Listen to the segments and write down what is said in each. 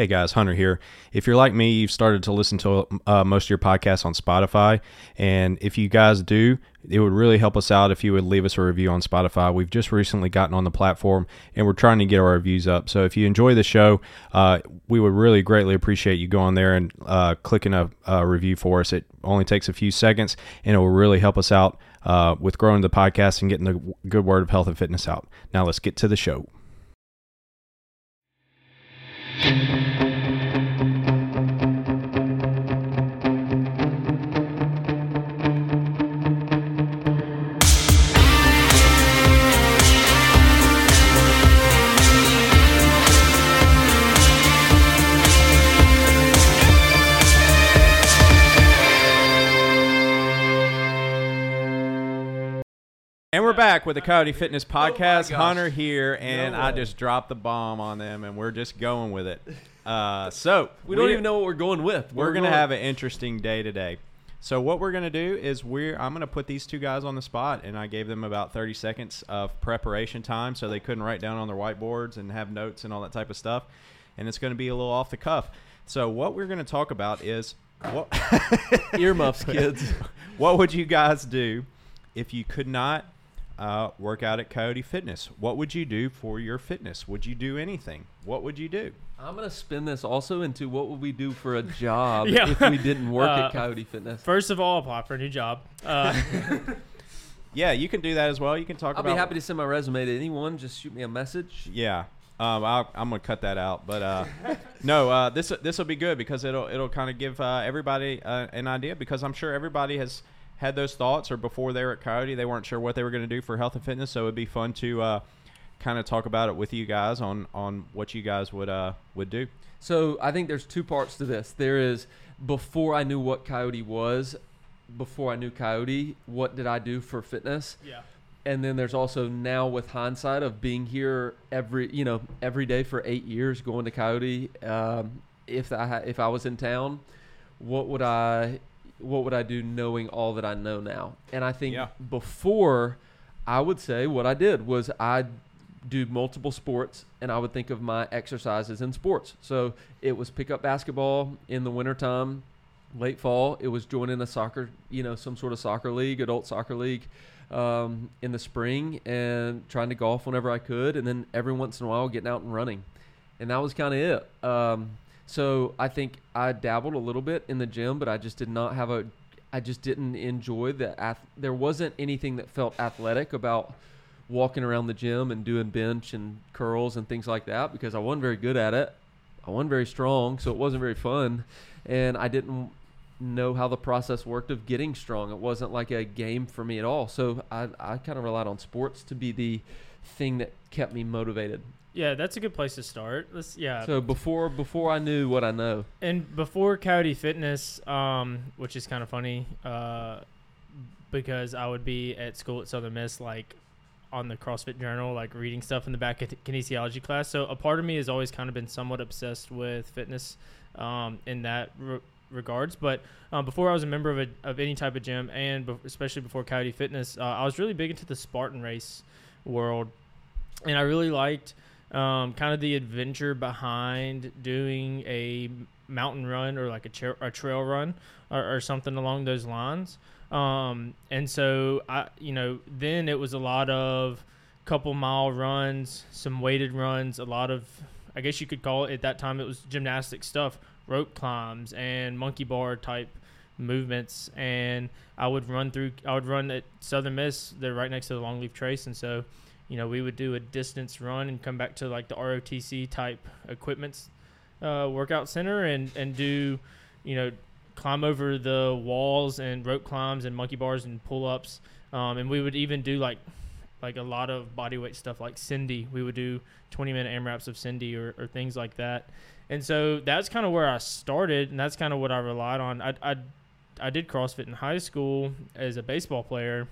Hey guys, Hunter here. If you're like me, you've started to listen to uh, most of your podcasts on Spotify. And if you guys do, it would really help us out if you would leave us a review on Spotify. We've just recently gotten on the platform and we're trying to get our reviews up. So if you enjoy the show, uh, we would really greatly appreciate you going there and uh, clicking a, a, review for us. It only takes a few seconds and it will really help us out uh, with growing the podcast and getting the good word of health and fitness out. Now let's get to the show. And we're back with the Coyote Fitness oh Podcast. Oh Hunter here, and no I just dropped the bomb on them, and we're just going with it. Uh, so we, don't even know what we're going with. We're, we're gonna have an interesting day today. So what we're gonna do is we're I'm gonna put these two guys on the spot, and I gave them about 30 seconds of preparation time, so they couldn't write down on their whiteboards and have notes and all that type of stuff. And it's gonna be a little off the cuff. So what we're gonna talk about is what earmuffs, kids. what would you guys do if you could not uh, work out at Coyote Fitness. What would you do for your fitness? Would you do anything? What would you do? I'm gonna spin this also into what would we do for a job yeah. if we didn't work uh, at Coyote Fitness. First of all, apply for a new job. Uh, yeah, you can do that as well. You can talk. About it. I'll be happy to send my resume to anyone. Just shoot me a message. Yeah, um, i am gonna cut that out, but uh, no, uh, this this will be good because it'll it'll kind of give uh, everybody uh, an idea because I'm sure everybody has had those thoughts, or before they were at Coyote, they weren't sure what they were going to do for health and fitness. So it'd be fun to uh, kind of talk about it with you guys on on what you guys would uh, would do. So I think there's two parts to this. There is before I knew what Coyote was, before I knew Coyote, what did I do for fitness? Yeah. And then there's also now with hindsight of being here every you know every day for eight years going to Coyote. Um, if I if I was in town, what would I what would I do knowing all that I know now? And I think yeah. before, I would say what I did was I do multiple sports and I would think of my exercises in sports. So it was pick up basketball in the wintertime, late fall. It was joining a soccer, you know, some sort of soccer league, adult soccer league um, in the spring and trying to golf whenever I could. And then every once in a while getting out and running. And that was kind of it. Um, so I think I dabbled a little bit in the gym, but I just did not have a. I just didn't enjoy the. Ath- there wasn't anything that felt athletic about walking around the gym and doing bench and curls and things like that because I wasn't very good at it. I wasn't very strong, so it wasn't very fun, and I didn't know how the process worked of getting strong. It wasn't like a game for me at all. So I, I kind of relied on sports to be the thing that kept me motivated. Yeah, that's a good place to start. Let's yeah. So before before I knew what I know, and before Coyote Fitness, um, which is kind of funny, uh, because I would be at school at Southern Miss, like on the CrossFit Journal, like reading stuff in the back of kinesiology class. So a part of me has always kind of been somewhat obsessed with fitness, um, in that re- regards. But um, before I was a member of a, of any type of gym, and be- especially before Coyote Fitness, uh, I was really big into the Spartan race world, and I really liked um, kind of the adventure behind doing a mountain run or like a, tra- a trail run or, or, something along those lines. Um, and so I, you know, then it was a lot of couple mile runs, some weighted runs, a lot of, I guess you could call it at that time it was gymnastic stuff, rope climbs and monkey bar type movements. And I would run through, I would run at Southern Miss. They're right next to the Longleaf Trace, and so you know, we would do a distance run and come back to like the ROTC type equipments uh, workout center and and do, you know, climb over the walls and rope climbs and monkey bars and pull ups. Um, and we would even do like like a lot of body weight stuff like Cindy. We would do 20 minute AMRAPs of Cindy or, or things like that. And so that's kind of where I started, and that's kind of what I relied on. I, I, I did CrossFit in high school as a baseball player,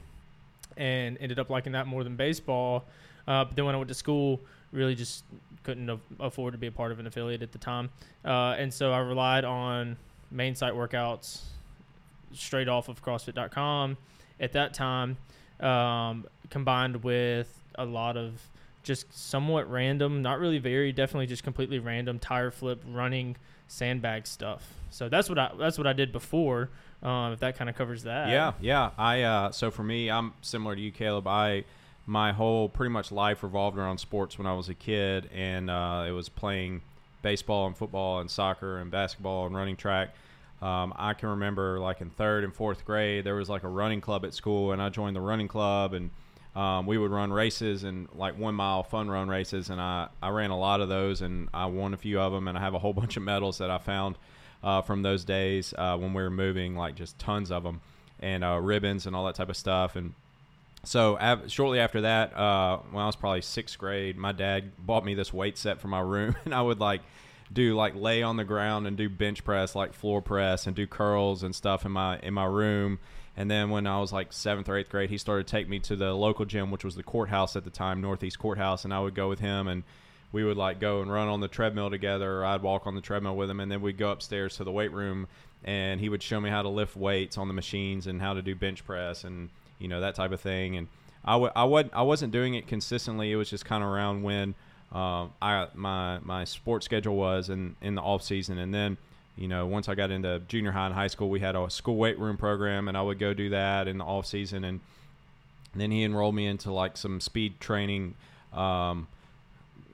and ended up liking that more than baseball. Uh, but then when I went to school, really just couldn't afford to be a part of an affiliate at the time, uh, and so I relied on main site workouts straight off of CrossFit.com at that time, um, combined with a lot of just somewhat random, not really very, definitely just completely random tire flip running sandbag stuff. So that's what I that's what I did before. Um, if that kind of covers that. Yeah, yeah. I uh, so for me, I'm similar to you, Caleb. I my whole pretty much life revolved around sports when I was a kid, and uh, it was playing baseball and football and soccer and basketball and running track. Um, I can remember like in third and fourth grade, there was like a running club at school, and I joined the running club, and um, we would run races and like one mile fun run races, and I, I ran a lot of those, and I won a few of them, and I have a whole bunch of medals that I found uh, from those days uh, when we were moving, like just tons of them, and uh, ribbons and all that type of stuff, and so av- shortly after that, uh, when I was probably sixth grade, my dad bought me this weight set for my room, and I would like do like lay on the ground and do bench press, like floor press, and do curls and stuff in my in my room. And then when I was like seventh or eighth grade, he started to take me to the local gym, which was the courthouse at the time, Northeast Courthouse, and I would go with him and we would like go and run on the treadmill together or I'd walk on the treadmill with him and then we'd go upstairs to the weight room and he would show me how to lift weights on the machines and how to do bench press and you know that type of thing and I would, I wasn't doing it consistently it was just kind of around when um, I my my sports schedule was in in the off season, and then you know once I got into junior high and high school, we had a school weight room program, and I would go do that in the off season, and then he enrolled me into like some speed training. Um,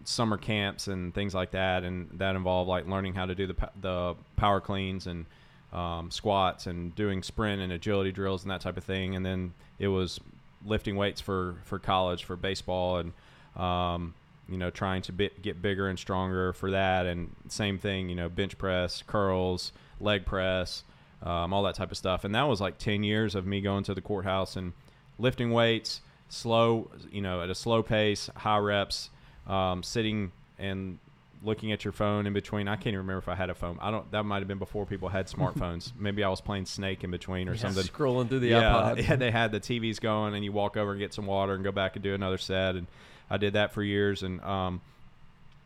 summer camps and things like that, and that involved like learning how to do the the power cleans and um, squats and doing sprint and agility drills and that type of thing. And then it was lifting weights for for college for baseball and um, you know, trying to get bigger and stronger for that. And same thing, you know, bench press, curls, leg press, um, all that type of stuff. And that was like 10 years of me going to the courthouse and lifting weights, slow, you know, at a slow pace, high reps, um, sitting and looking at your phone in between. I can't even remember if I had a phone. I don't. That might have been before people had smartphones. Maybe I was playing Snake in between or yeah, something. Scrolling through the yeah, iPod. Yeah, they had the TVs going, and you walk over and get some water and go back and do another set. And I did that for years, and um,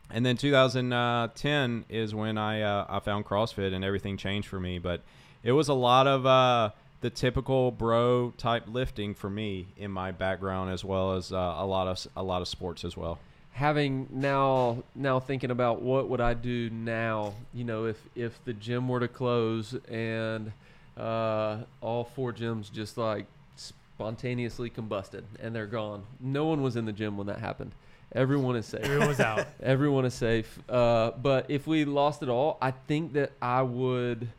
and then 2010 is when I uh, I found CrossFit and everything changed for me. But it was a lot of uh, the typical bro type lifting for me in my background, as well as uh, a lot of a lot of sports as well. Having now now thinking about what would I do now? You know, if if the gym were to close and uh, all four gyms just like spontaneously combusted and they're gone. No one was in the gym when that happened. Everyone is safe. Everyone was out. Everyone is safe. Uh, but if we lost it all, I think that I would,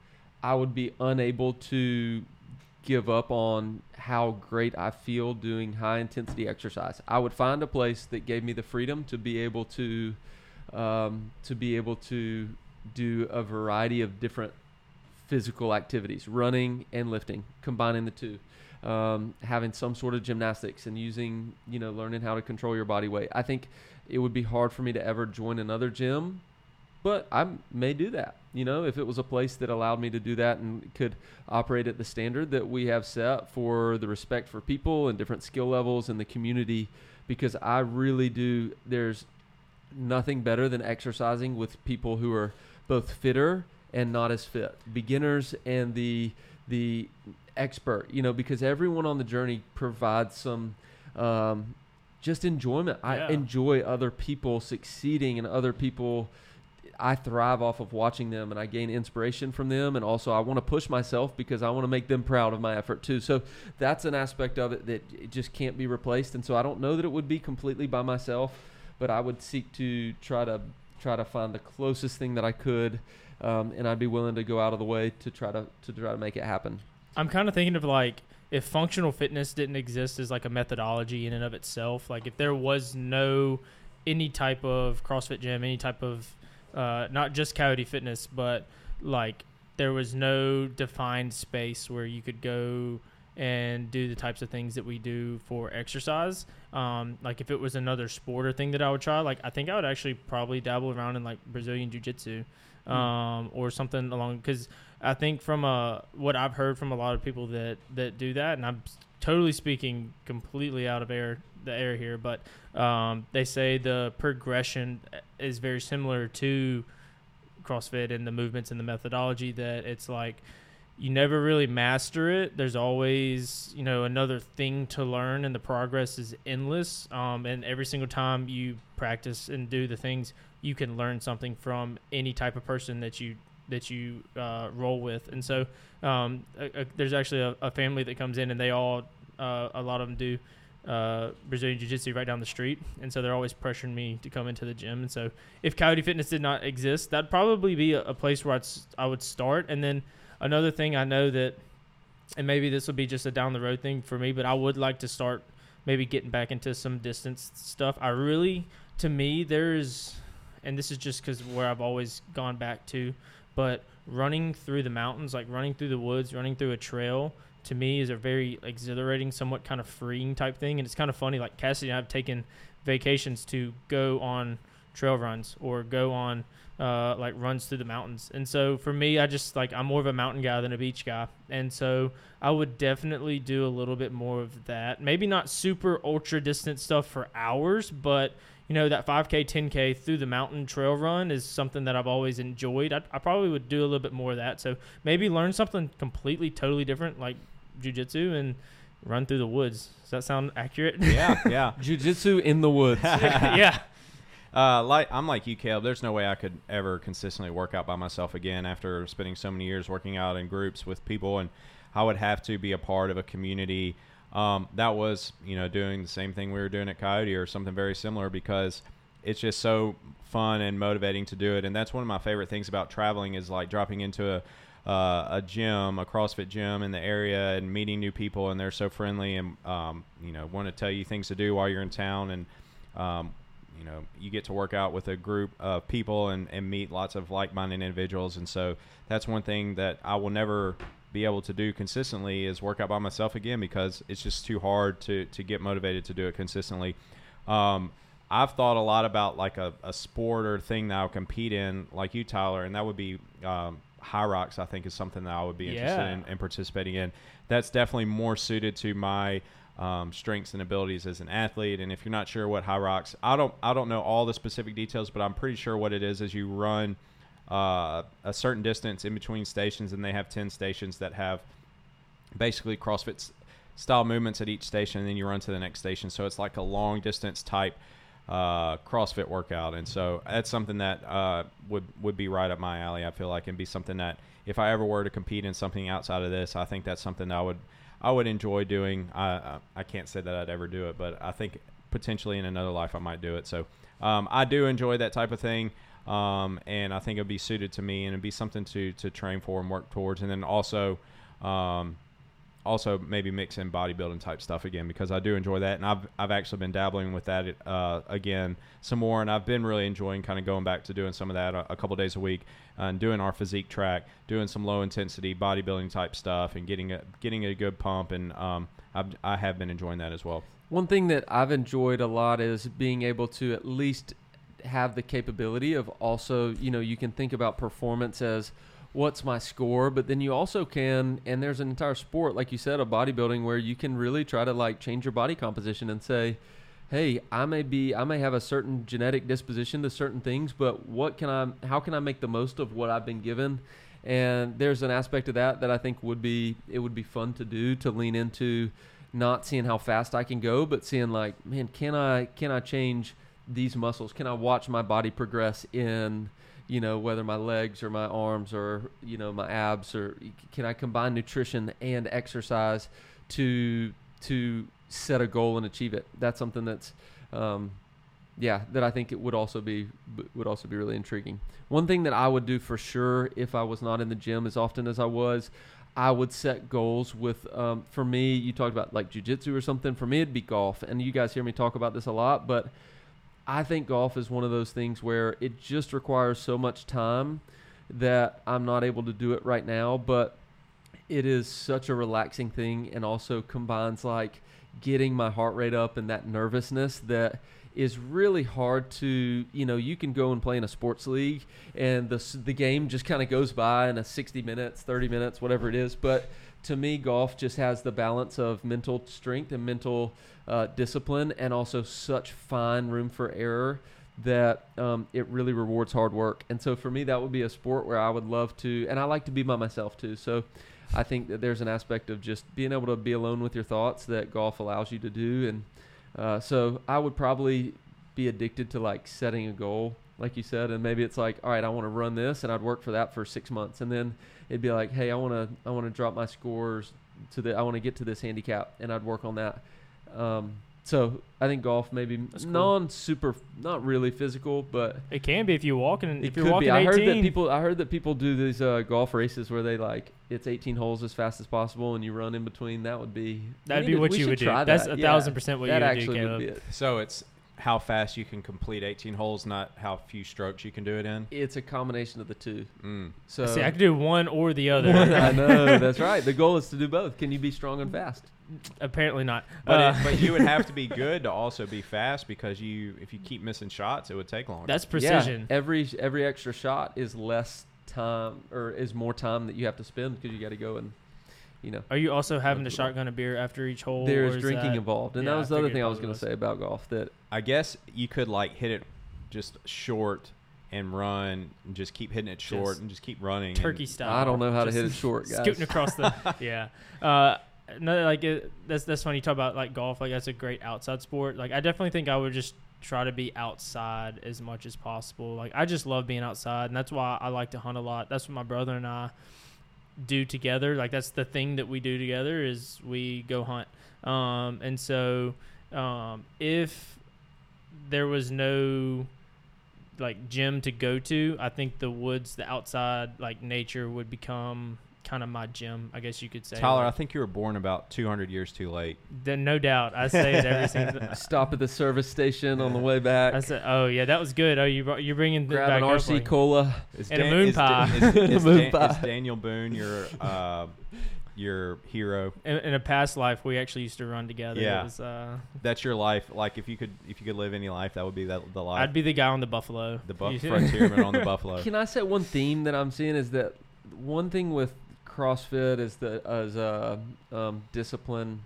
I would be unable to give up on how great I feel doing high intensity exercise. I would find a place that gave me the freedom to be able to, um, to be able to do a variety of different physical activities, running and lifting, combining the two um, having some sort of gymnastics and using, you know, learning how to control your body weight. I think it would be hard for me to ever join another gym, but I may do that. You know, if it was a place that allowed me to do that and could operate at the standard that we have set for the respect for people and different skill levels in the community, because I really do. There's nothing better than exercising with people who are both fitter and not as fit, beginners and the the expert, you know, because everyone on the journey provides some um, just enjoyment. I Yeah. enjoy other people succeeding and other people. I thrive off of watching them and I gain inspiration from them. And also, I want to push myself because I want to make them proud of my effort too. So, that's an aspect of it that it just can't be replaced. And so, I don't know that it would be completely by myself, but I would seek to try to try to find the closest thing that I could. Um, and I'd be willing to go out of the way to try to to try to make it happen. I'm kind of thinking of like if functional fitness didn't exist as like a methodology in and of itself, like if there was no any type of CrossFit gym, any type of uh, not just Coyote Fitness, but like there was no defined space where you could go and do the types of things that we do for exercise. Um, like if it was another sport or thing that I would try, like I think I would actually probably dabble around in like Brazilian Jiu Jitsu um, or something along because I think from uh, what I've heard from a lot of people that that do that, and I'm totally speaking completely out of air the air here, but um, they say the progression is very similar to CrossFit and the movements and the methodology. That it's like you never really master it. There's always, you know, another thing to learn, and the progress is endless. Um, and every single time you practice and do the things, you can learn something from any type of person that you that you uh, roll with. And so, um, a, a, there's actually a, a, family that comes in, and they all, uh, a lot of them do uh, Brazilian Jiu Jitsu right down the street, and so they're always pressuring me to come into the gym. And so, if Coyote Fitness did not exist, that'd probably be a, a place where I'd, I would start, and then another thing I know that, and maybe this will be just a down the road thing for me, but I would like to start maybe getting back into some distance stuff. I really, to me, there's, and this is just because where I've always gone back to, but running through the mountains, like running through the woods, running through a trail, to me is a very exhilarating, somewhat kind of freeing type thing. And it's kind of funny, like Cassidy and I have taken vacations to go on trail runs or go on uh, like runs through the mountains. And so for me, I just like I'm more of a mountain guy than a beach guy. And so I would definitely do a little bit more of that. Maybe not super ultra distant stuff for hours, but you know that 5K, 10K through the mountain trail run is something that I've always enjoyed. I, I probably would do a little bit more of that. So maybe learn something completely, totally different, like jujitsu, and run through the woods. Does that sound accurate? Yeah, yeah. jujitsu in the woods. yeah. Uh, like I'm like you, Caleb. There's no way I could ever consistently work out by myself again after spending so many years working out in groups with people, and I would have to be a part of a community um, that was, you know, doing the same thing we were doing at Coyote or something very similar because it's just so fun and motivating to do it. And that's one of my favorite things about traveling is like dropping into a uh, a gym, a CrossFit gym in the area, and meeting new people, and they're so friendly and um, you know want to tell you things to do while you're in town, and um, you know you get to work out with a group of people and, and meet lots of like-minded individuals and so that's one thing that i will never be able to do consistently is work out by myself again because it's just too hard to, to get motivated to do it consistently um, i've thought a lot about like a, a sport or thing that i'll compete in like you tyler and that would be um, rocks. i think is something that i would be interested Yeah. in, in participating in that's definitely more suited to my um, strengths and abilities as an athlete. And if you're not sure what HYROX, I don't I don't know all the specific details, but I'm pretty sure what it is is you run uh, a certain distance in between stations, and they have ten stations that have basically CrossFit style movements at each station, and then you run to the next station. So it's like a long distance type uh, CrossFit workout, and so that's something that uh, would would be right up my alley. I feel like, and be something that if I ever were to compete in something outside of this, I think that's something that I would I would enjoy doing. I, I can't say that I'd ever do it, but I think potentially in another life I might do it. So um, I do enjoy that type of thing. Um, and I think it'd be suited to me, and it'd be something to to train for and work towards, and then also, um, also maybe mix in bodybuilding type stuff again because I do enjoy that, and I've I've actually been dabbling with that uh, again some more, and I've been really enjoying kind of going back to doing some of that a, a couple days a week and doing our physique track, doing some low intensity bodybuilding type stuff, and getting a getting a good pump, and um, I've, I have been enjoying that as well. One thing that I've enjoyed a lot is being able to at least have the capability of also, you know, you can think about performance as what's my score, but then you also can, and there's an entire sport, like you said, of bodybuilding where you can really try to like change your body composition and say, hey, I may be, I may have a certain genetic disposition to certain things, but what can I, how can I make the most of what I've been given? And there's an aspect of that that I think would be, it would be fun to do to lean into not seeing how fast I can go, but seeing like, man, can I can I change these muscles? Can I watch my body progress in, you know, whether my legs or my arms or you know my abs or can I combine nutrition and exercise to to set a goal and achieve it? That's something that's um, yeah, that I think it would also be would also be really intriguing. One thing that I would do for sure if I was not in the gym as often as I was, I would set goals with. Um, for me, you talked about like jujitsu or something. For me, it'd be golf, and you guys hear me talk about this a lot, but I think golf is one of those things where it just requires so much time that I'm not able to do it right now, but it is such a relaxing thing and also combines like getting my heart rate up and that nervousness that is really hard to you know you can go and play in a sports league and the the game just kind of goes by in a 60 minutes 30 minutes whatever it is but to me golf just has the balance of mental strength and mental uh, discipline and also such fine room for error that um, it really rewards hard work. And so for me that would be a sport where i would love to and i like to be by myself too. So I think that there's an aspect of just being able to be alone with your thoughts that golf allows you to do, and uh, so I would probably be addicted to like setting a goal, like you said, and maybe it's like, all right, I want to run this, and I'd work for that for six months, and then it'd be like, hey, I want to I want to drop my scores to the I want to get to this handicap, and I'd work on that. Um, so I think golf maybe That's cool. non super, not really physical, but It can be if you walk in. If you're could walking be. I 18, heard that people. I heard that people do these uh, golf races where they like it's 18 holes as fast as possible, and you run in between. That would be. that'd be to- what you would do. try That's a Yeah. thousand percent what that you would do, Caleb. would be it. So it's how fast you can complete 18 holes, not how few strokes you can do it in. It's a combination of the two. Mm. So See, I can do one or the other. I know that's right. The goal is to do both. Can you be strong and fast? Apparently not. But, Uh, it, but you would have to be good to also be fast because you if you keep missing shots, it would take longer. that's Yeah, precision. every every extra shot is less time or is more time that you have to spend because you got to go and you know Are you also having to shotgun a beer after each hole? There is, is drinking that- involved, and yeah, that I was the other thing I was going to say about golf that I guess you could like hit it just short and run and just keep hitting it short Just and just keep running. turkey and, style. I don't know how to hit it short, guys. Scooting across the yeah. Uh, no, like it, that's that's funny. You talk about like golf. Like that's a great outside sport. Like I definitely think I would just try to be outside as much as possible. Like I just love being outside, and that's why I like to hunt a lot. That's what my brother and I do together. Like that's the thing that we do together is we go hunt. Um, and so um, if there was no like gym to go to, I think the woods, the outside like nature would become kind of my gym, I guess you could say. Tyler, I think you were born about 200 years too late. then no doubt, I say it every single. stop at the service station on the way back, I said, oh yeah, that was good. Oh, you brought, you're bringing the grab back an RC like- cola. Is And a moon is, pie. Is, is, Moon Dan- pie. is Daniel Boone your uh, your hero? in, in a past life, we actually used to run together. Yeah. It was, uh, That's your life. Like if you could if you could live any life, that would be that the life. I'd be the guy on the buffalo. the buff You- frontierman on the buffalo. Can I say one theme that I'm seeing is that one thing with CrossFit is the as a um, discipline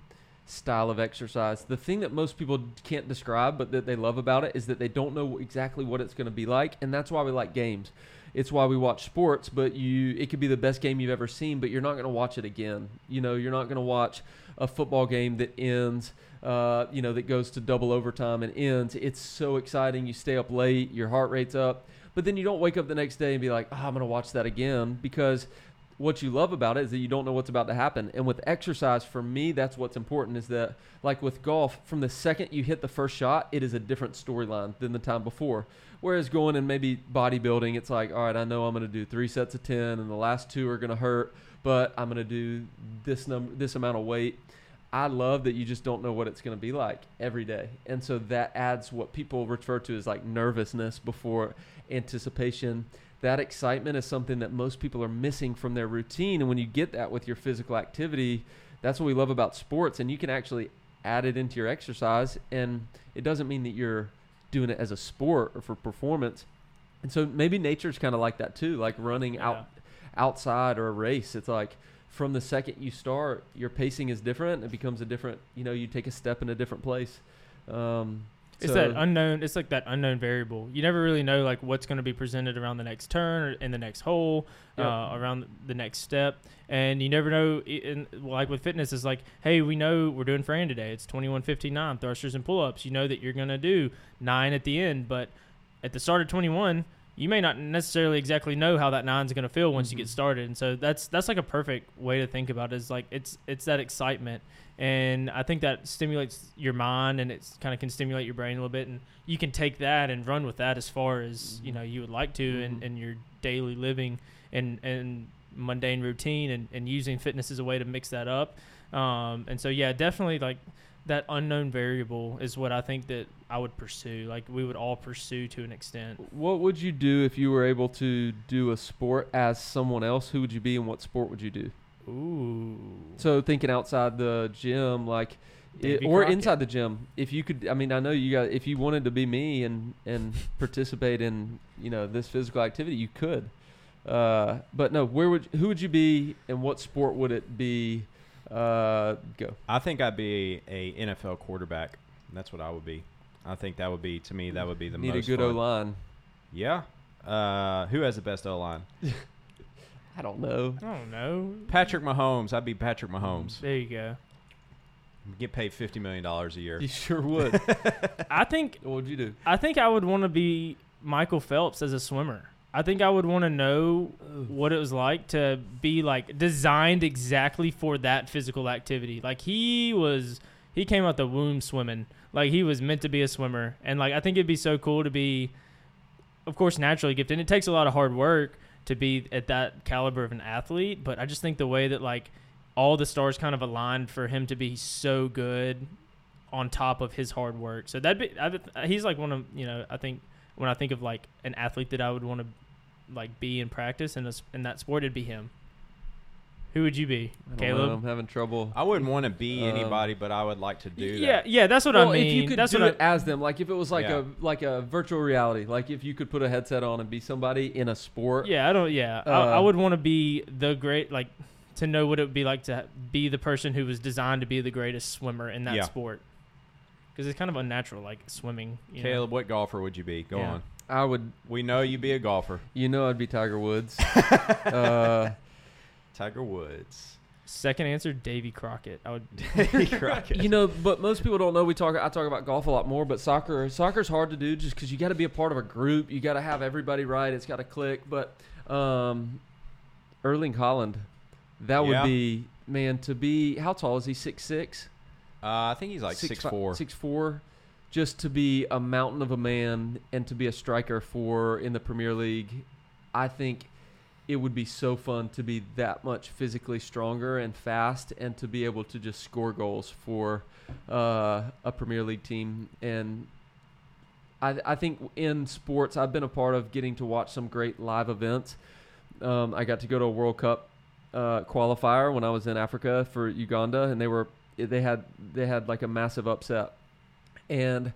style of exercise. The thing that most people can't describe, but that they love about it, is that they don't know exactly what it's going to be like, and that's why we like games. It's why we watch sports, but you it could be the best game you've ever seen, but you're not going to watch it again. You know, you're not going to watch a football game that ends, uh, you know, that goes to double overtime and ends. It's so exciting. You stay up late, your heart rate's up, but then you don't wake up the next day and be like, oh, I'm going to watch that again because what you love about it is that you don't know what's about to happen. And with exercise, for me, that's what's important is that, like with golf, from the second you hit the first shot, it is a different storyline than the time before. Whereas going and maybe bodybuilding, it's like, all right, I know I'm going to do three sets of 10 and the last two are going to hurt, but I'm going to do this number, this amount of weight. I love that you just don't know what it's going to be like every day. And so that adds what people refer to as like nervousness before anticipation. That excitement is something that most people are missing from their routine. And when you get that with your physical activity, that's what we love about sports. And you can actually add it into your exercise. And it doesn't mean that you're doing it as a sport or for performance. And so maybe nature's kind of like that too, like running out outside or a race. It's like from the second you start, your pacing is different. It becomes a different, you know, you take a step in a different place. Um, It's so- that unknown. It's like that unknown variable. You never really know like what's going to be presented around the next turn or in the next hole, Yep. uh, around the next step, and you never know. In, like with fitness, it's like, hey, we know we're doing Fran today. It's twenty one fifty nine thrusters and pull ups. You know that you're going to do nine at the end, but at the start of twenty one. You may not necessarily exactly know how that nine's going to feel once you get Mhm. started, and so that's that's like a perfect way to think about it. Is like it's it's that excitement, and I think that stimulates your mind and it's kind of can stimulate your brain a little bit and you can take that and run with that as far as you know you would like to in, Mhm. in your daily living and and mundane routine and, and using fitness as a way to mix that up um, and so yeah definitely like that unknown variable is what I think that I would pursue like we would all pursue to an extent What would you do if you were able to do a sport as someone else? Who would you be and what sport would you do? Ooh So thinking outside the gym, like, it, or Crockett. inside the gym, if you could, I mean, I know you got, if you wanted to be me and and participate in, you know, this physical activity, you could. Uh, but no, where would who would you be and what sport would it be? Uh, go. I think I'd be a, NFL quarterback. That's what I would be. I think that would be to me. That would be the Need a most good O line. Yeah. Uh, who has the best O line? I don't know. I don't know. Patrick Mahomes. I'd be Patrick Mahomes. There you go. Get paid fifty million dollars a year. You sure would. I think what would you do? I think I would want to be Michael Phelps as a swimmer. I think I would want to know what it was like to be like designed exactly for that physical activity. Like he was, he came out the womb swimming. Like he was meant to be a swimmer, and like I think it'd be so cool to be, of course, naturally gifted. And it takes a lot of hard work to be at that caliber of an athlete, but I just think the way that like all the stars kind of aligned for him to be so good on top of his hard work. So that'd be I, uh, he's like one of you know I think when I think of like an athlete that I would want to like be in practice in a, in that sport, it'd be him. Who would you be, I Caleb? know. I'm having trouble. I wouldn't want to be Um, anybody, but I would like to do yeah, that. yeah, that's what well, I mean. if you could that's do what it as them, like if it was like Yeah. a like a virtual reality, like if you could put a headset on and be somebody in a sport. yeah, I don't. Yeah, I, I Uh, would want to be the great like to know what it would be like to be the person who was designed to be the greatest swimmer in that Yeah. sport. Because it's kind of unnatural, like swimming. You know? Caleb, what golfer would you be? Go Yeah. on. I would. We know you'd be a golfer. You know, I'd be Tiger Woods. uh, Tiger Woods. Second answer, Davy Crockett. I would. Davy Crockett. you know, but most people don't know. We talk. I talk about golf a lot more, but soccer. Soccer's hard to do just because you got to be a part of a group. You got to have everybody right. It's got to click. But um, Erling Haaland, that would Yeah. be man to be. How tall is he? Six six. Uh, I think he's like six, fi- four. Six four. Just to be a mountain of a man and to be a striker for in the Premier League, I think it would be so fun to be that much physically stronger and fast and to be able to just score goals for uh, a Premier League team. And I, I think in sports, I've been a part of getting to watch some great live events. Um, I got to go to a World Cup uh, qualifier when I was in Africa for Uganda, and they were they had they had like a massive upset, and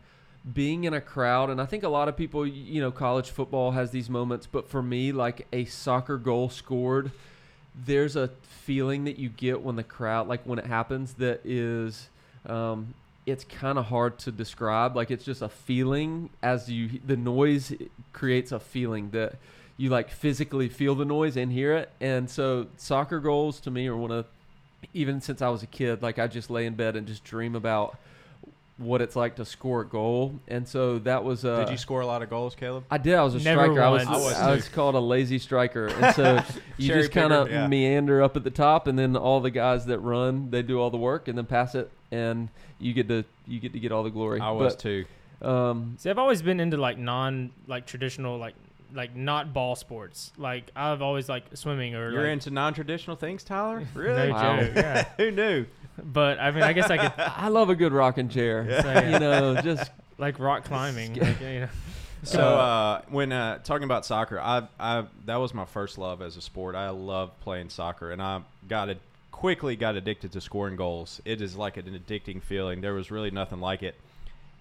being in a crowd and i think a lot of people you know college football has these moments but for me like a soccer goal scored there's a feeling that you get when the crowd like when it happens that is um, it's kind of hard to describe. Like it's just a feeling as you the noise creates a feeling that you like physically feel the noise and hear it. And so soccer goals to me are one of even since i was a kid like i just lay in bed and just dream about what it's like to score a goal, and so that was. Uh, Did you score a lot of goals, Caleb? I did. I was a Never striker. I was. once. I was I was called a lazy striker, and so you just kind of yeah. meander up at the top, and then all the guys that run, they do all the work, and then pass it, and you get to you get to get all the glory. I was But, too. Um, See, I've always been into like non like traditional like like not ball sports. Like I've always like swimming or You're like, into non-traditional things, Tyler? no Really? Wow. joke. Yeah, Who knew? but I mean, I guess I could I love a good rocking chair. So, You know, just like rock climbing. like, you know. So uh, when uh, talking about soccer, I, I that was my first love as a sport. I love playing soccer, and I got it quickly got addicted to scoring goals. It is like an addicting feeling. There was really nothing like it.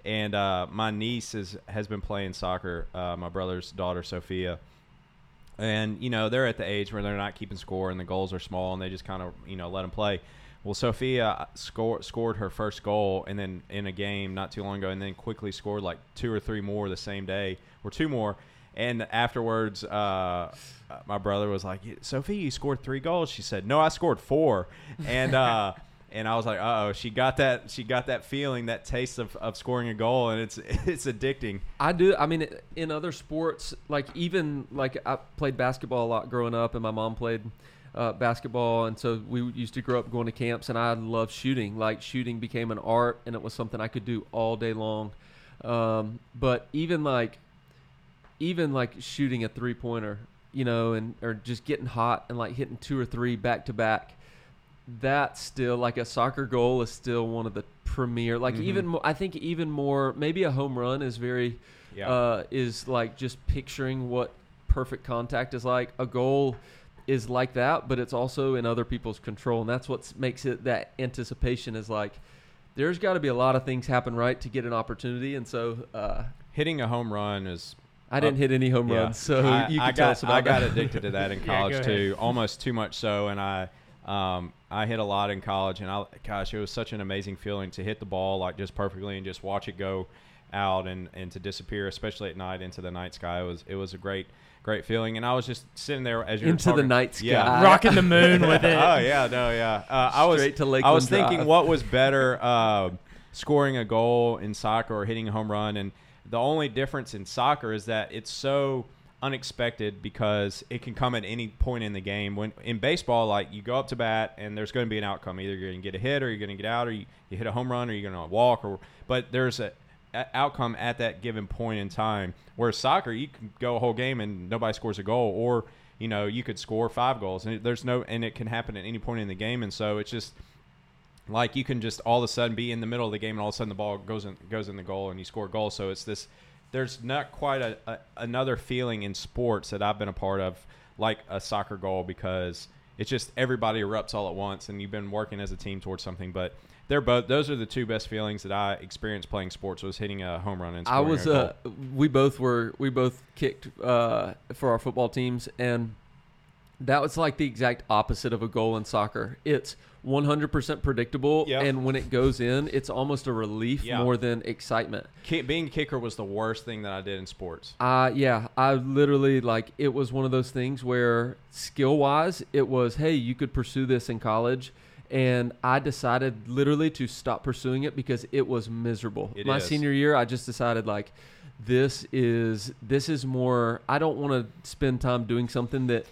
And uh, my niece is, has been playing soccer. Uh, my brother's daughter, Sophia, and you know they're at the age where they're not keeping score, and the goals are small, and they just kind of you know let them play. Well, Sophia scored scored her first goal, and then in a game not too long ago, and then quickly scored like two or three more the same day, or two more. And afterwards, uh, my brother was like, "Sophia, you scored three goals." She said, "No, I scored four. And uh, and I was like, "Uh oh, she got that. She got that feeling, that taste of, of scoring a goal, and it's it's addicting." I do. I mean, in other sports, like even like I played basketball a lot growing up, and my mom played uh, basketball, and so we used to grow up going to camps, and I loved shooting. Like shooting became an art, and it was something I could do all day long. Um, but even like, even like shooting a three pointer, you know, and or just getting hot and like hitting two or three back to back. That's still like a soccer goal is still one of the premier. Like Mhm. even more, I think even more. Maybe a home run is very Yeah. uh, is like just picturing what perfect contact is like. A goal is like that, but it's also in other people's control, and that's what makes it that anticipation is like. There's got to be a lot of things happen right to get an opportunity, and so uh, Hitting a home run is I didn't hit any home Yeah. runs. So I, you can I tell got, us about I got addicted to that in college go too, almost too much so. And I, um, I hit a lot in college, and I, gosh, it was such an amazing feeling to hit the ball like just perfectly and just watch it go out and, and to disappear, especially at night into the night sky. It was it was a great great feeling. And I was just sitting there as you Into the night sky. Yeah. Rocking the moon with it. oh yeah, no, yeah. Uh, I was Straight to I was thinking Drive. what was better, uh, scoring a goal in soccer or hitting a home run, and the only difference in soccer is that it's so unexpected because it can come at any point in the game. When in baseball, like you go up to bat and there's going to be an outcome. Either you're going to get a hit or you're going to get out, or you, you hit a home run or you're going to walk. Or but there's a, a outcome at that given point in time. Whereas soccer, you can go a whole game and nobody scores a goal, or you know you could score five goals, and there's no and it can happen at any point in the game. And so it's just like you can just all of a sudden be in the middle of the game and all of a sudden the ball goes in goes in the goal and you score a goal. So it's this. There's not quite a, a another feeling in sports that I've been a part of like a soccer goal because it's just everybody erupts all at once and you've been working as a team towards something. But they're both those are the two best feelings that I experienced playing sports was hitting a home run and I was. Uh, we both were. We both kicked uh, for our football teams, and that was like the exact opposite of a goal in soccer. It's 100% predictable, Yep. and when it goes in, it's almost a relief Yeah. more than excitement. Being a kicker was the worst thing that I did in sports. Uh yeah, I literally like it was one of those things where skill wise, it was hey, you could pursue this in college, and I decided literally to stop pursuing it because it was miserable. It My is. senior year, I just decided like this is this is more. I don't want to spend time doing something that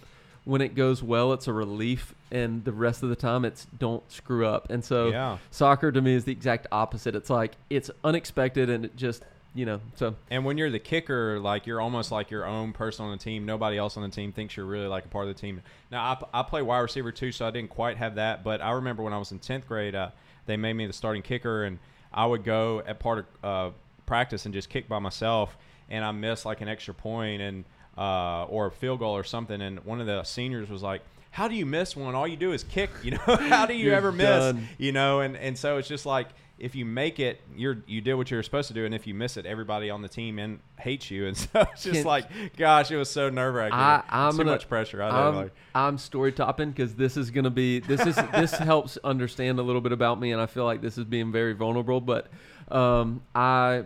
when it goes well, it's a relief, and the rest of the time, it's don't screw up. And so yeah. soccer to me is the exact opposite. It's like it's unexpected and it just you know so. And when you're the kicker, like you're almost like your own person on the team. Nobody else on the team thinks you're really like a part of the team. Now I, I play wide receiver too, so I didn't quite have that. But I remember when I was in tenth grade, uh, they made me the starting kicker, and I would go at part of uh, practice and just kick by myself, and I missed like an extra point and uh, or a field goal or something. And one of the seniors was like. How do you miss one? All you do is kick. You know, how do you You're ever miss? done. you know and and so it's just like if you make it you're you did what you're supposed to do and if you miss it everybody on the team and hates you and so it's just Can- like gosh it was so nerve-wracking I- I'm too gonna- much pressure i know I'm, like I'm story topping because this is gonna be this is this helps understand a little bit about me, and I feel like this is being very vulnerable. But um, I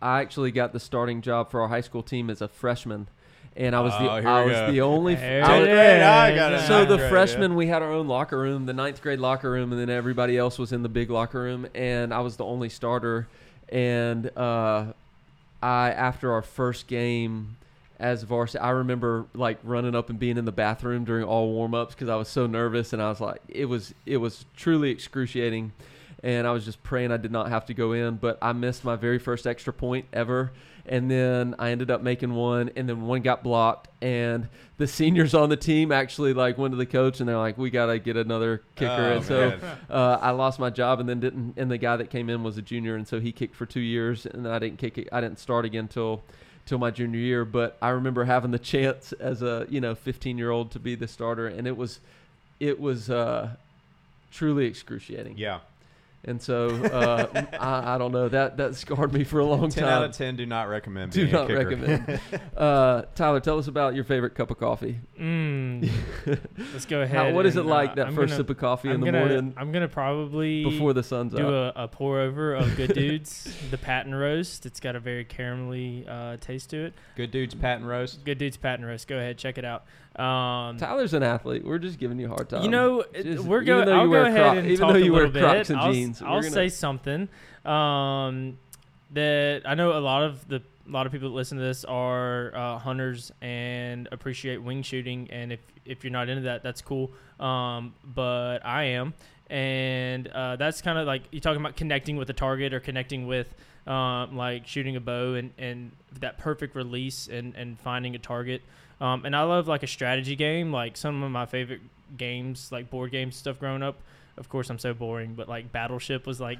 I actually got the starting job for our high school team as a freshman, and I was the Oh, I was go. the only There I was- is. I got so the grade, freshmen we had our own locker room, the ninth grade locker room, and then everybody else was in the big locker room, and I was the only starter. And uh, I after our first game as varsity, I remember like running up and being in the bathroom during all warm ups because I was so nervous, and I was like, it was it was truly excruciating. And I was just praying I did not have to go in, but I missed my very first extra point ever. And then I ended up making one, and then one got blocked. And the seniors on the team actually like went to the coach, and they're like, "We gotta get another kicker." Oh, and so uh, I lost my job, and then didn't. And the guy that came in was a junior, and so he kicked for two years, and I didn't kick it. I didn't start again till till my junior year. But I remember having the chance as a you know 15 year old to be the starter, and it was it was uh, truly excruciating. yeah And so uh, I, I don't know that that scarred me for a long 10 time. out of 10 do not recommend Do not a kicker. recommend. uh, Tyler, tell us about your favorite cup of coffee. Mm. Let's go ahead. How, what is it like uh, that I'm first gonna- sip of coffee in I'm the gonna, morning I'm gonna probably before the sun's do up? a, a pour over of Good Dudes, the patent Roast. It's got a very caramelly uh, taste to it. good dudes patent roast Good Dudes patent Roast. Go ahead, check it out. Um, Tyler's an athlete. We're just giving you a hard time. you know, Just- we're going. I'll go ahead Croc- and even talk though a you wear little Crocs bit. and I'll, jeans, I'll gonna- say something. Um, that I know a lot of the a lot of people that listen to this are uh, hunters and appreciate wing shooting. And if if you're not into that, that's cool. Um, but I am, and uh, that's kind of like you're talking about connecting with a target or connecting with um, like shooting a bow and and that perfect release and and finding a target. Um, and I love like a strategy game. Like some of my favorite games, like board games stuff growing up. Of course, I'm so boring, but like Battleship was like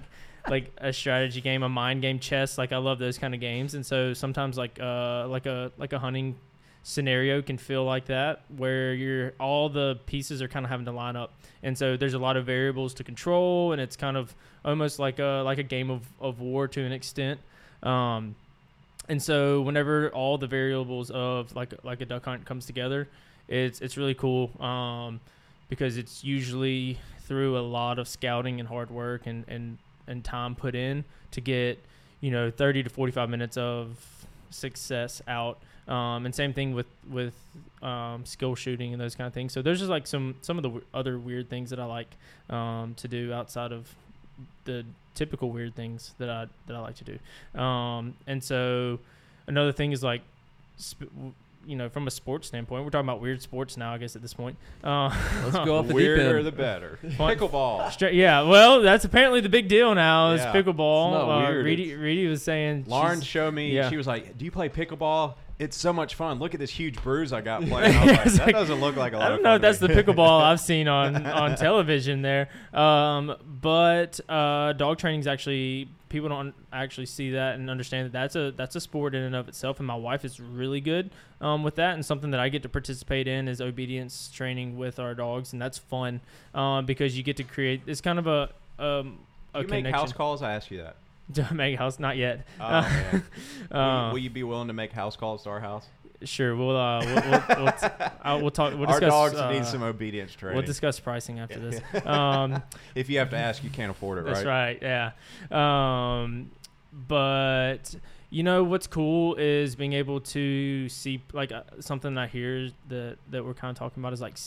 like a strategy game, a mind game, chess. Like I love those kind of games, and so sometimes like uh like a like a hunting scenario can feel like that, where you're all the pieces are kind of having to line up, and so there's a lot of variables to control, and it's kind of almost like a like a game of of war to an extent. Um, and so whenever all the variables of like like a duck hunt comes together, it's it's really cool. Um, because it's usually through a lot of scouting and hard work and, and, and time put in to get, you know, 30 to 45 minutes of success out Um, and same thing with with um, skill shooting and those kind of things. So there's just like some some of the w- other weird things that I like um, to do outside of the typical weird things that I that I like to do. Um, and so another thing is like, sp- w- you know, from a sports standpoint, we're talking about weird sports now. I guess at this point, uh, Let's go off the deep Weirder end. the better. Pickleball. Stra- yeah, well, that's apparently the big deal now is Yeah. pickleball. It's not uh, weird, Reedy, it's- Reedy was saying Lauren she's- showed me. yeah. She was like, "Do you play pickleball? It's so much fun. Look at this huge bruise I got playing." I was like, that like- doesn't look like a lot. I don't of know that's the pickleball I've seen on on television there. Um, but uh, dog training is actually people don't actually see that and understand that that's a that's a sport in and of itself. And my wife is really good um, with that, and something that I get to participate in is obedience training with our dogs, and that's fun um, because you get to create. It's kind of a um, a you make house calls. I ask you that. make house, not yet. Oh, man. Will, Uh, you, will you be willing to make house calls to our house? Sure, we'll uh, we'll, we'll, we'll, t- uh, we'll talk. We'll our discuss. dogs uh, need some obedience training. We'll discuss pricing after this. Um, if you have to ask, you can't afford it, that's right? right. Yeah. Um, but you know what's cool is being able to see like uh, something I hear that that we're kind of talking about is like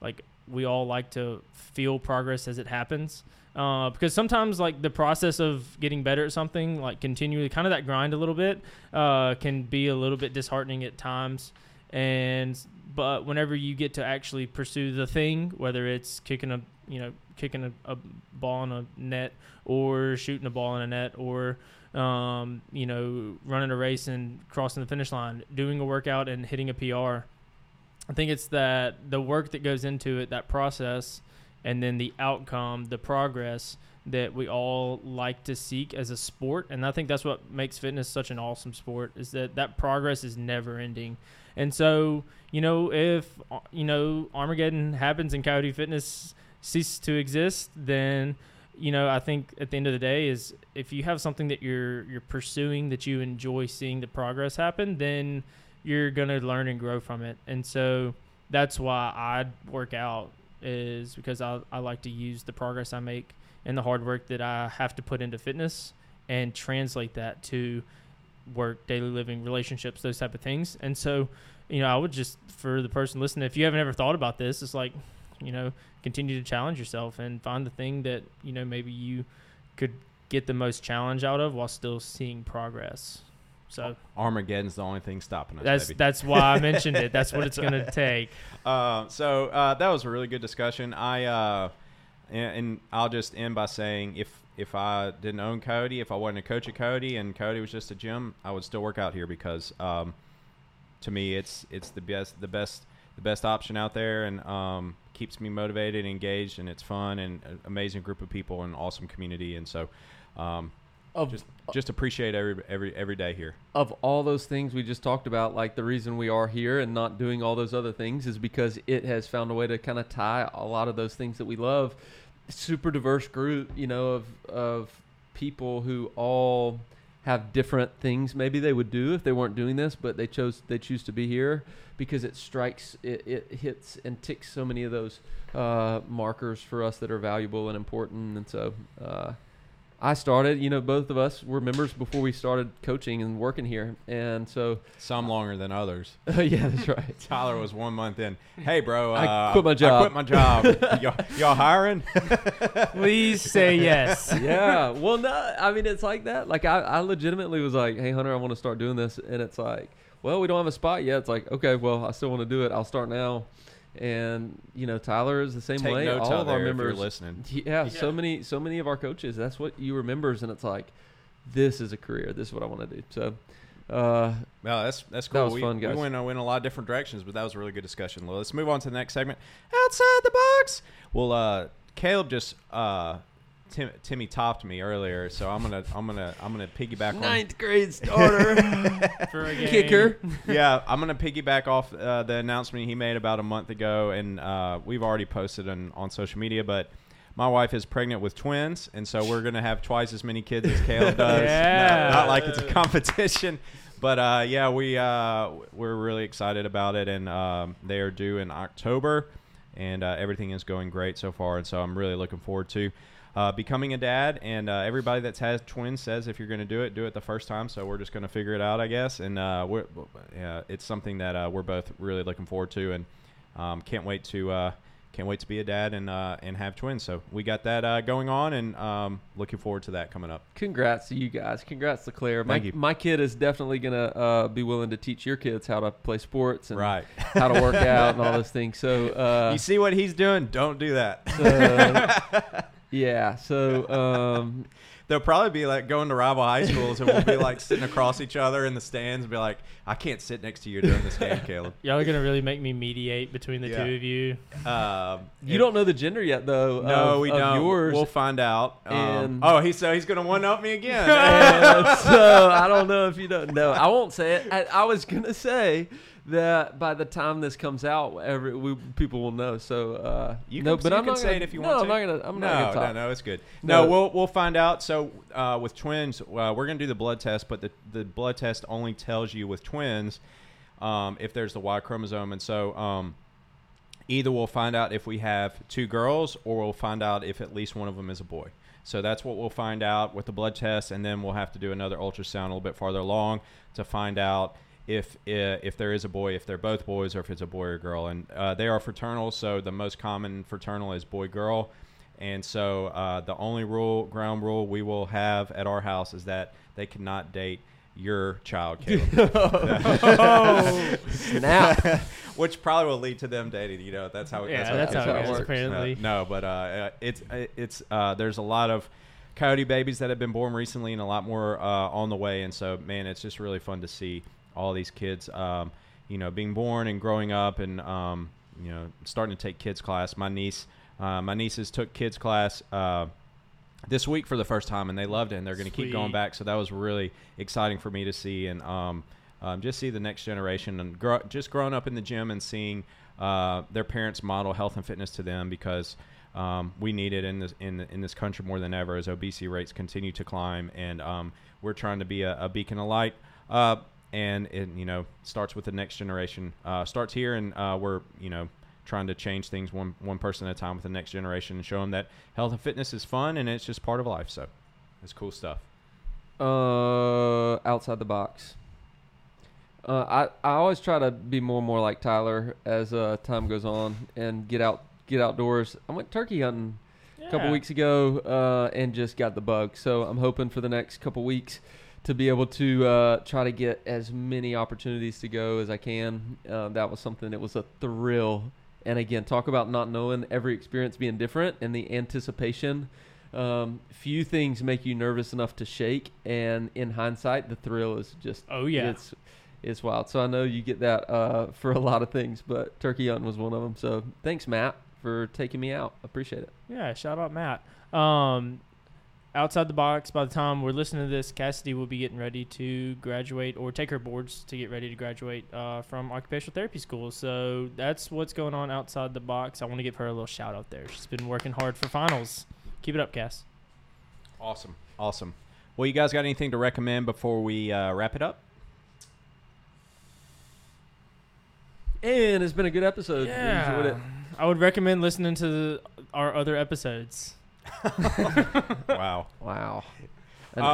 like we all like to feel progress as it happens. Uh, because sometimes like the process of getting better at something, like continually, kind of that grind a little bit, uh, can be a little bit disheartening at times. And but whenever you get to actually pursue the thing, whether it's kicking a you know kicking a, a ball in a net or shooting a ball in a net or um, you know running a race and crossing the finish line, doing a workout and hitting a PR. I think it's that the work that goes into it, that process, and then the outcome, the progress that we all like to seek as a sport. And I think that's what makes fitness such an awesome sport is that that progress is never ending. And so, you know, if uh, you know Armageddon happens and Coyote Fitness ceases to exist, then you know, I think at the end of the day is if you have something that you're you're pursuing that you enjoy seeing the progress happen, then you're gonna learn and grow from it. And so that's why I work out is because I, I like to use the progress I make and the hard work that I have to put into fitness and translate that to work, daily living, relationships, those type of things. And so, you know, I would just for the person listening, if you haven't ever thought about this, it's like, you know, continue to challenge yourself and find the thing that, you know, maybe you could get the most challenge out of while still seeing progress. So Armageddon's the only thing stopping us. that's baby. that's why I mentioned it. That's what it's gonna take. Uh, so uh, that was a really good discussion. I uh, and, and I'll just end by saying if if I didn't own Cody, if I wasn't a coach at Cody, and Cody was just a gym, I would still work out here because um, to me it's it's the best the best the best option out there, and um, keeps me motivated, and engaged, and it's fun and an amazing group of people and awesome community, and so. Um, Of just just appreciate every every every day here. of all those things we just talked about, like the reason we are here and not doing all those other things is because it has found a way to kind of tie a lot of those things that we love. Super diverse group, you know, of of people who all have different things maybe they would do if they weren't doing this, but they chose they choose to be here because it strikes it, it hits and ticks so many of those uh, markers for us that are valuable and important, and so. Uh, I started, you know, both of us were members before we started coaching and working here. And so, Some longer than others. yeah, that's right. Tyler was one month in. Hey, bro, uh, I quit my I job." quit my job. y'all, y'all hiring? Please say yes. yeah. Well, no, I mean, it's like that. Like, I, I legitimately was like, hey, Hunter, I want to start doing this. And it's like, well, we don't have a spot yet. It's like, okay, well, I still want to do it. I'll start now. And, you know, Tyler is the same Take way. notes All out of our there if members. listening. Yeah, so many, so many of our coaches. That's what you were members, and it's like, this is a career. This is what I want to do. So, uh, Well, that's that's cool. That cool. was we, fun, we went, uh, went a lot of different directions, but that was a really good discussion. Well, let's move on to the next segment. Outside the box. Well, uh, Caleb just uh, Tim, Timmy topped me earlier, so I'm gonna I'm gonna I'm gonna piggyback on. ninth grade starter, For a game. kicker. yeah, I'm gonna piggyback off uh, the announcement he made about a month ago, and uh, we've already posted on, on social media. But my wife is pregnant with twins, and so we're gonna have twice as many kids as Caleb does. Yeah. No, not like it's a competition, but uh, yeah, we uh, we're really excited about it, and um, they are due in October. And uh, everything is going great so far. And so I'm really looking forward to uh, becoming a dad. And uh, everybody that's had twins says if you're going to do it, do it the first time. So we're just going to figure it out, I guess. And uh, we're, it's something that uh, we're both really looking forward to, and um, can't wait to uh, can't wait to be a dad and uh, and have twins. So we got that uh, going on, and um, looking forward to that coming up. Congrats to you guys. Congrats to Claire. My, Thank you. my kid is definitely gonna uh, be willing to teach your kids how to play sports and Right. how to work out and all those things. So uh, you see what he's doing? Don't do that. uh, yeah. So um, They'll probably be like going to rival high schools, and we'll be like sitting across each other in the stands, and be like, "I can't sit next to you during this game, Caleb." Y'all are gonna really make me mediate between the Yeah. two of you. Um, you if- don't know the gender yet, though. No, of- we of don't. Yours. We'll find out. Um, oh, he's so he's gonna one up me again. And so I don't know if you don't know. I won't say it. I, I was gonna say that by the time this comes out, every we, people will know. So uh, You no, can- but you I'm can not say gonna, it if you no, want to. I'm not gonna. I'm no, not gonna talk. no, no, it's good. No, No. we'll we'll find out. So uh, with twins, uh, we're gonna do the blood test, but the the blood test only tells you with twins um, if there's the Y chromosome, and so um, either we'll find out if we have two girls, or we'll find out if at least one of them is a boy. So that's what we'll find out with the blood test, and then we'll have to do another ultrasound a little bit farther along to find out if uh, if there is a boy, if they're both boys, or if it's a boy or girl. And uh, they are fraternal, so the most common fraternal is boy girl. And so uh, the only rule, ground rule we will have at our house is that they cannot date your child, Caleb. Oh, Snap. Which probably will lead to them dating. You know, that's how. yeah, that's that's how, how it it works. goes. Apparently, uh, no, but uh, uh, it's it's uh, there's a lot of coyote babies that have been born recently, and a lot more uh, on the way. And so, man, it's just really fun to see all these kids, um, you know, being born and growing up, and um, you know, starting to take kids class. My niece, uh, my nieces took kids class. Uh, this week for the first time, and they loved it, and they're going to keep going back. So that was really exciting for me to see, and um, um, just see the next generation, and grow, just growing up in the gym and seeing uh, their parents model health and fitness to them because um, we need it in this in in this country more than ever as obesity rates continue to climb, and um, we're trying to be a, a beacon of light. And it you know starts with the next generation. Uh, starts here, and uh, we're you know trying to change things one one person at a time with the next generation and show them that health and fitness is fun and it's just part of life. So it's cool stuff. Uh, outside the box. Uh, I I always try to be more and more like Tyler as uh, time goes on and get out get outdoors. I went turkey hunting a couple weeks ago uh, and just got the bug. So I'm hoping for the next couple weeks to be able to uh, try to get as many opportunities to go as I can. Uh, that was something that was a thrill. And again, talk about not knowing every experience being different and the anticipation. Um, few things make you nervous enough to shake, and in hindsight, the thrill is just Oh, yeah. it's it's wild. So I know you get that uh, for a lot of things, but turkey hunting was one of them. So thanks, Matt, for taking me out. Appreciate it. Yeah, shout out Matt. Um, outside the box, by the time we're listening to this, Cassidy will be getting ready to graduate or take her boards to get ready to graduate uh, from occupational therapy school. So that's what's going on outside the box. I want to give her a little shout out there. She's been working hard for finals. Keep it up, Cass. Awesome, awesome. Well, you guys got anything to recommend before we uh, wrap it up? And it's been a good episode. We enjoyed it. I would recommend listening to the, our other episodes. wow. Wow. An, Uh,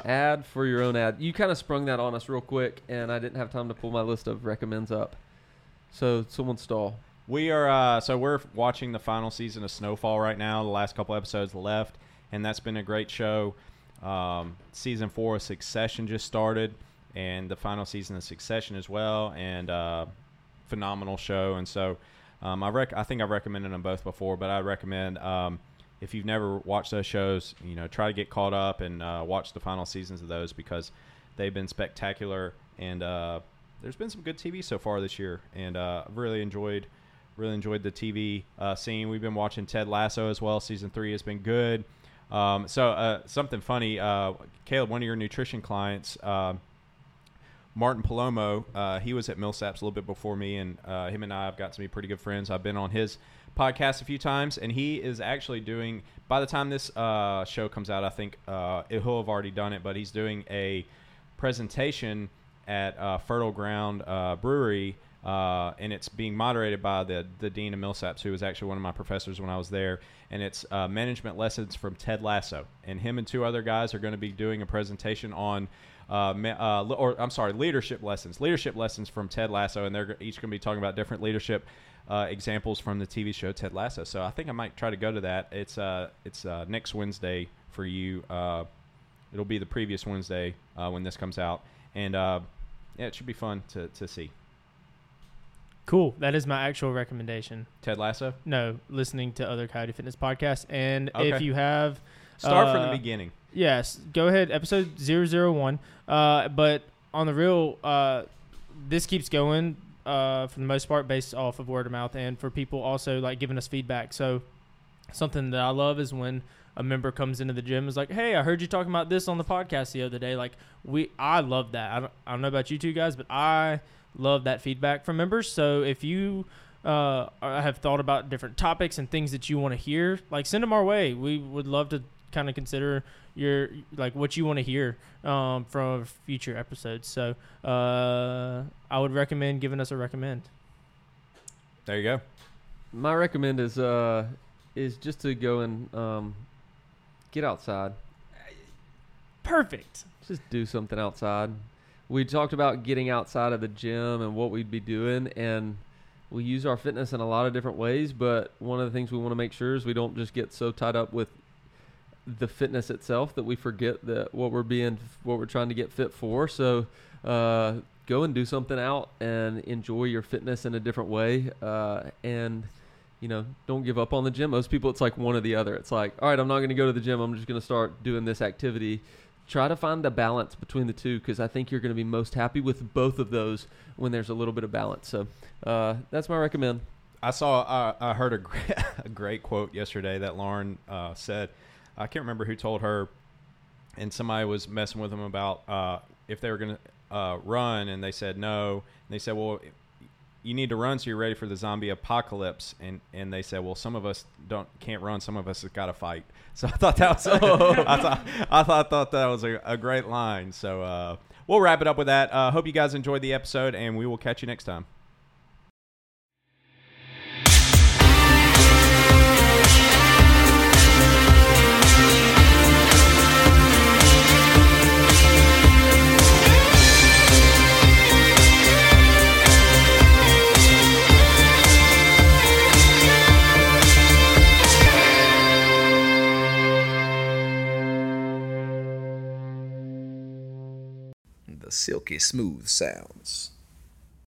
ad, an ad for your own ad. You kind of sprung that on us real quick, and I didn't have time to pull my list of recommends up. So someone stall. We are uh, so we're watching the final season of Snowfall right now. The last couple episodes left, and that's been a great show. Um, season four of Succession just started, and the final season of Succession as well, and uh, phenomenal show. And so, um, I rec- I think I've recommended them both before, but I recommend um, if you've never watched those shows, you know, try to get caught up and uh, watch the final seasons of those because they've been spectacular and uh, there's been some good TV so far this year, and uh, I've really enjoyed really enjoyed the TV uh, scene. We've been watching Ted Lasso as well. Season three has been good. Um, so uh, something funny, uh, Caleb, one of your nutrition clients, uh, Martin Palomo, uh, he was at Millsaps a little bit before me, and uh, him and I have got to be pretty good friends. I've been on his podcast a few times, and he is actually doing. By the time this uh, show comes out, I think uh, he'll have already done it, but he's doing a presentation at uh, Fertile Ground uh, Brewery uh, and it's being moderated by the the dean of Millsaps, who was actually one of my professors when I was there. And it's uh, management lessons from Ted Lasso, and him and two other guys are going to be doing a presentation on. Uh, uh, or I'm sorry, leadership lessons. Leadership lessons from Ted Lasso, and they're each going to be talking about different leadership uh, examples from the TV show Ted Lasso. So I think I might try to go to that. It's uh, it's uh, next Wednesday for you. Uh, it'll be the previous Wednesday uh, when this comes out, and uh, yeah, it should be fun to, to see. Cool. That is my actual recommendation. Ted Lasso. No, listening to other Coyote Fitness podcasts. And if you have, Start from the beginning. yes, go ahead. Episode 001. Uh, but on the real, uh, this keeps going uh, for the most part based off of word of mouth and for people also like giving us feedback. So something that I love is when a member comes into the gym is like, "Hey, I heard you talking about this on the podcast the other day." Like we, I love that. I don't, I don't know about you two guys, but I love that feedback from members. So if you uh, have thought about different topics and things that you want to hear, like send them our way. We would love to kind of consider your like what you want to hear um, from future episodes. So uh, I would recommend giving us a recommend. There you go. My recommend is uh is just to go and um get outside. Perfect. Just do something outside. We talked about getting outside of the gym and what we'd be doing and we use our fitness in a lot of different ways, but one of the things we want to make sure is we don't just get so tied up with the fitness itself that we forget that what we're being what we're trying to get fit for. So uh, go and do something out and enjoy your fitness in a different way. Uh, and you know, don't give up on the gym. Most people, it's like one or the other. It's like, all right, I'm not going to go to the gym. I'm just going to start doing this activity. Try to find the balance between the two because I think you're going to be most happy with both of those when there's a little bit of balance. So uh, that's my recommend. I saw. I heard a great, a great quote yesterday that Lauren uh, said. I can't remember who told her, and somebody was messing with them about uh, if they were going to uh, run, and they said no. And they said, "Well, you need to run so you're ready for the zombie apocalypse." And and they said, "Well, some of us don't can't run. Some of us have got to fight." So I thought that was. I thought I thought, thought that was a, a great line. So uh, we'll wrap it up with that. Uh, hope you guys enjoyed the episode, and we will catch you next time. The silky smooth sounds.